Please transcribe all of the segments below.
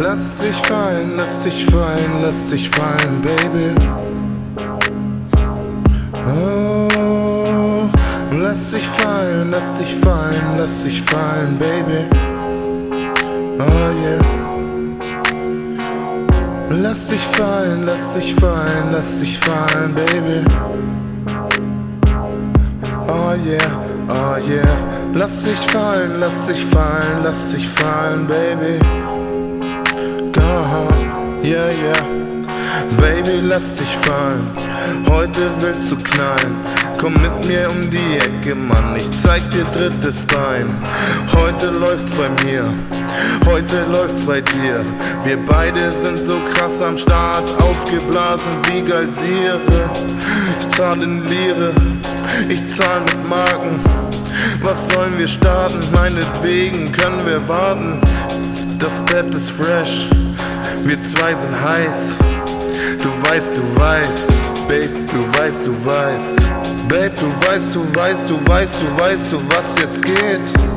Lass dich fallen, lass dich fallen, lass dich fallen, Baby. Oh, lass dich fallen, lass dich fallen, lass dich fallen, Baby. Oh yeah. Lass dich fallen, lass dich fallen, lass dich fallen, Baby. Oh yeah, oh yeah. Lass dich fallen, lass dich fallen, lass dich fallen, Baby. Yeah, yeah. Baby, lass dich fallen. Heute willst du knallen. Komm mit mir um die Ecke, Mann. Ich zeig dir drittes Bein. Heute läuft's bei mir. Heute läuft's bei dir. Wir beide sind so krass am Start. Aufgeblasen wie Geysire. Ich zahl in Lire. Ich zahl mit Marken. Was sollen wir starten? Meinetwegen können wir warten. Das Bett ist fresh. Wir zwei sind heiß. Du weißt, du weißt, Babe, du weißt, du weißt. Babe, du weißt, du weißt, du weißt, du weißt, du was jetzt geht.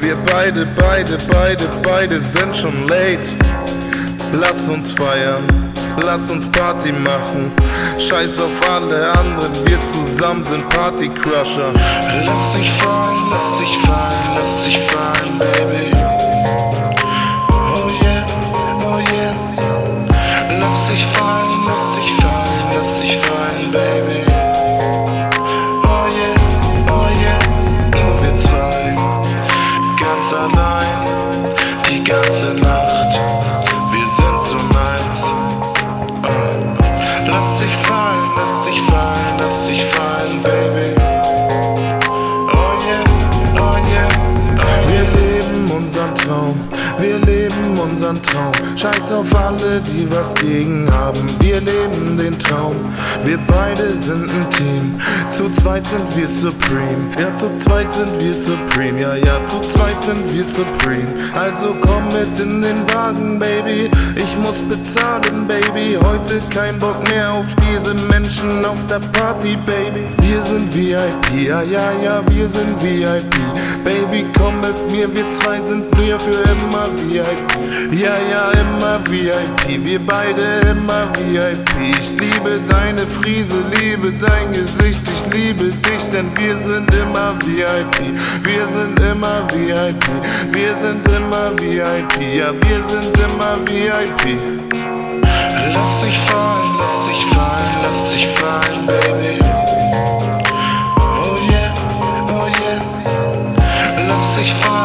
Wir beide, beide, beide, beide sind schon late. Lass uns feiern, lass uns Party machen. Scheiß auf alle anderen, wir zusammen sind Partycrusher. Lass dich fallen, lass dich fallen, lass dich fallen, Baby. Unseren Traum. Scheiß auf alle, die was gegen haben. Wir leben den Traum, wir beide sind ein Team. Zu zweit sind wir Supreme, ja, zu zweit sind wir Supreme, ja, ja, zu zweit sind wir Supreme. Also komm mit in den Wagen, Baby. Ich muss bezahlen, Baby. Heute kein Bock mehr auf diese Menschen auf der Party, Baby. Wir sind VIP, ja, ja, ja, wir sind VIP. Baby, komm mit mir, wir zwei sind hier für immer VIP. Ja, ja immer VIP, wir beide immer VIP. Ich liebe deine Friese, liebe dein Gesicht, ich liebe dich, denn wir sind immer VIP. Wir sind immer VIP, wir sind immer VIP, ja wir sind immer VIP. Lass dich fallen, lass dich fallen, lass dich fallen, Baby. Oh yeah, oh yeah, lass dich fallen.